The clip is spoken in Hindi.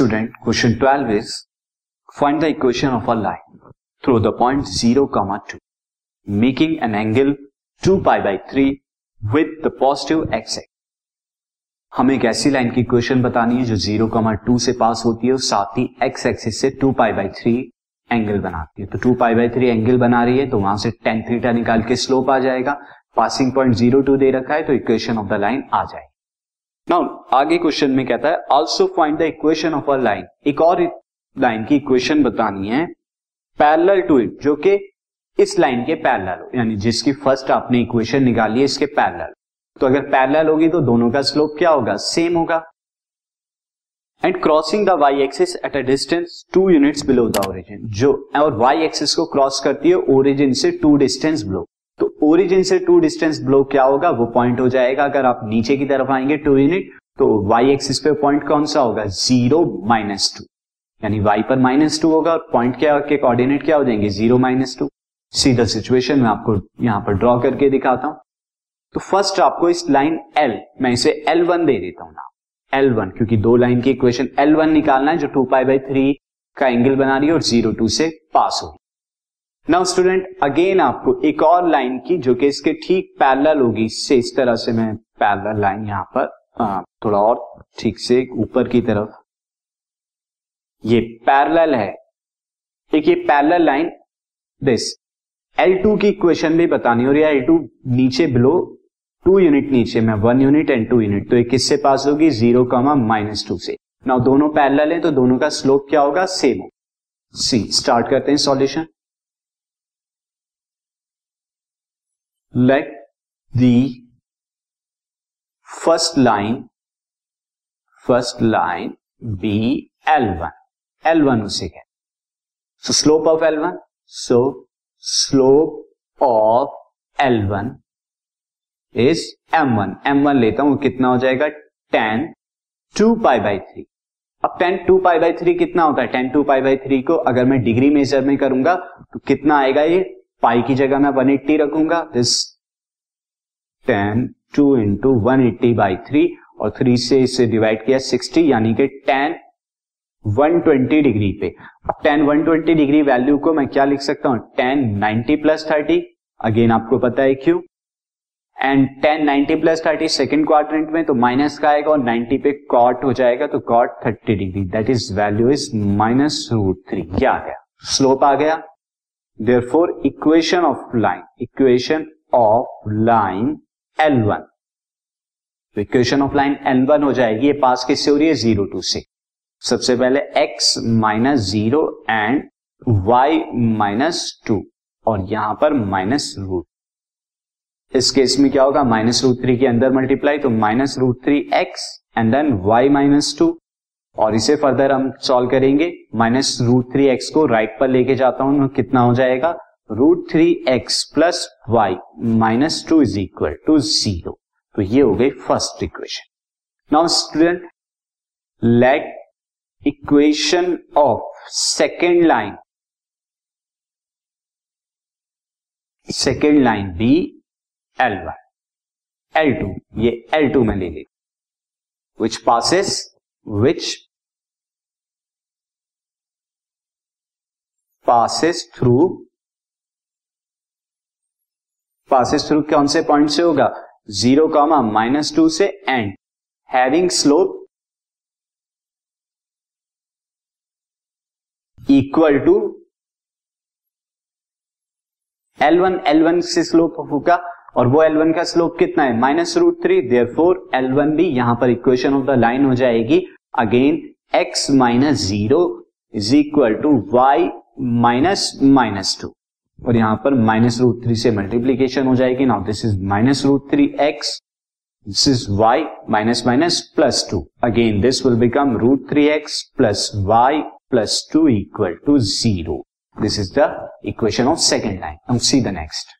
Student, question 12 is find the equation of a line through the point 0 comma 2 making an angle 2 pi by 3 with the positive x axis. हमें एक ऐसी लाइन की इक्वेशन बतानी है जो ज़ीरो कमा टू से पास होती है और साथ ही एक्स एक्सिस से two pi by three angle बनाती है। तो two pi by three angle बना रही है तो वहाँ से टेन थीटा निकाल के स्लोप आ जाएगा। पासिंग पॉइंट ज़ीरो टू दे रखा है तो इक्वेशन ऑफ़ द लाइन आ जाएगी। नाउ आगे क्वेश्चन में कहता है also find the equation of a line एक और लाइन की इक्वेशन बतानी है पैरेलल टू इट जो कि इस लाइन के पैरेलल हो, यानी जिसकी फ़र्स्ट आपने इक्वेशन निकाली है, इसके पैरेलल तो अगर पैरेलल होगी तो दोनों का स्लोप क्या होगा? सेम होगा. And crossing the y axis at a distance two units below the origin जो, और वाई एक्सिस को क्रॉस करती है ओरिजिन से टू डिस्टेंस बिलो ओरिजिन से टू डिस्टेंस ब्लो क्या होगा, वो पॉइंट हो जाएगा। अगर आप नीचे की तरफ़ आएँगे टू यूनिट तो वाई एक्सिस पे पॉइंट कौन सा होगा? ज़ीरो माइनस टू यानी वाई पर माइनस टू होगा और पॉइंट क्या, के कोऑर्डिनेट क्या हो जाएँगे? ज़ीरो माइनस टू सीधा सिचुएशन में आपको यहाँ पर ड्रॉ करके दिखाता हूँ। तो फ़र्स्ट आपको इस लाइन एल मैं इसे एल वन दे देता हूँ ना एल वन क्योंकि दो लाइन की इक्वेशन एल वन निकालना है, जो टू पाई बाई थ्री का एंगल बना रही है और ज़ीरो टू से पास होगी नाउ स्टूडेंट अगेन आपको एक और लाइन की जो कि इसके ठीक पैरेलल होगी इससे इस तरह से मैं पैरेलल लाइन यहाँ पर आ, थोड़ा और ठीक से ऊपर की तरफ़। ये पैरेलल है। एक ये पैरेलल लाइन दिस L2 की इक्वेशन भी बतानी और ये L2 नीचे बिलो टू यूनिट नीचे में one unit and two unit तो ये किससे पास होगी ज़ीरो कमा माइनस टू से। नाउ दोनों पैरेलल हैं तो दोनों का स्लोप क्या होगा? सेम होगा। सी स्टार्ट करते हैं solution let the first line first line be L1 L1 उसे कह so, slope of L1 so slope of L1 is M1 M1 लेता हूँ कितना हो जाएगा? Tan two pi by three अब tan two pi by three कितना होता है? Tan two pi by three को अगर मैं डिग्री मेजर में करूँगा तो कितना आएगा ये? पाई की जगह मैं वन एट्टी रखूँगा। This tan two into one eighty by three और थ्री से इसे डिवाइड किया सिक्सटी यानी कि टेन वन ट्वेंटी डिग्री पे। अब tan one twenty degree value को मैं क्या लिख सकता हूँ? Tan ninety plus thirty again आपको पता है क्यों? And tan ninety plus thirty second quadrant में तो माइनस का आएगा और नाइनटी पे कॉट हो जाएगा तो cot thirty degree. That is value is minus root three क्या आ गया? स्लोप आ गया। Therefore, equation of line, equation of line L1 तो equation of line L one हो जाएगी, ये पास किससे हो रही है? ज़ीरो टू से। सबसे पहले x minus zero and y minus two और यहाँ पर माइनस रूट इस केस में क्या होगा? माइनस रूट थ्री के अंदर मल्टीप्लाई तो minus root three x and then y minus two और इसे फर्दर हम सॉल्व करेंगे। माइनस रूट थ्री एक्स को राइट पर लेके जाता हूँ, कितना हो जाएगा? Root three x plus y minus two is equal to zero तो ये हो गई first equation now student let equation of second line second line be L one L two ये एल टू में ले ली which passes which passes through passes through कौन से पॉइंट से होगा? ज़ीरो कॉमा माइनस टू से and having slope equal to L one L one से स्लोप होगा और वो एल वन का स्लोप कितना है? Minus root three therefore L one भी यहाँ पर इक्वेशन ऑफ़ द लाइन हो जाएगी। Again x minus zero is equal to y minus minus two और यहाँ पर माइनस रूट थ्री से मल्टीप्लीकेशन हो जाएगी। Now this is minus root three x this is y minus minus plus two again this will become root three x plus y plus two equal to zero this is the equation of second line see the next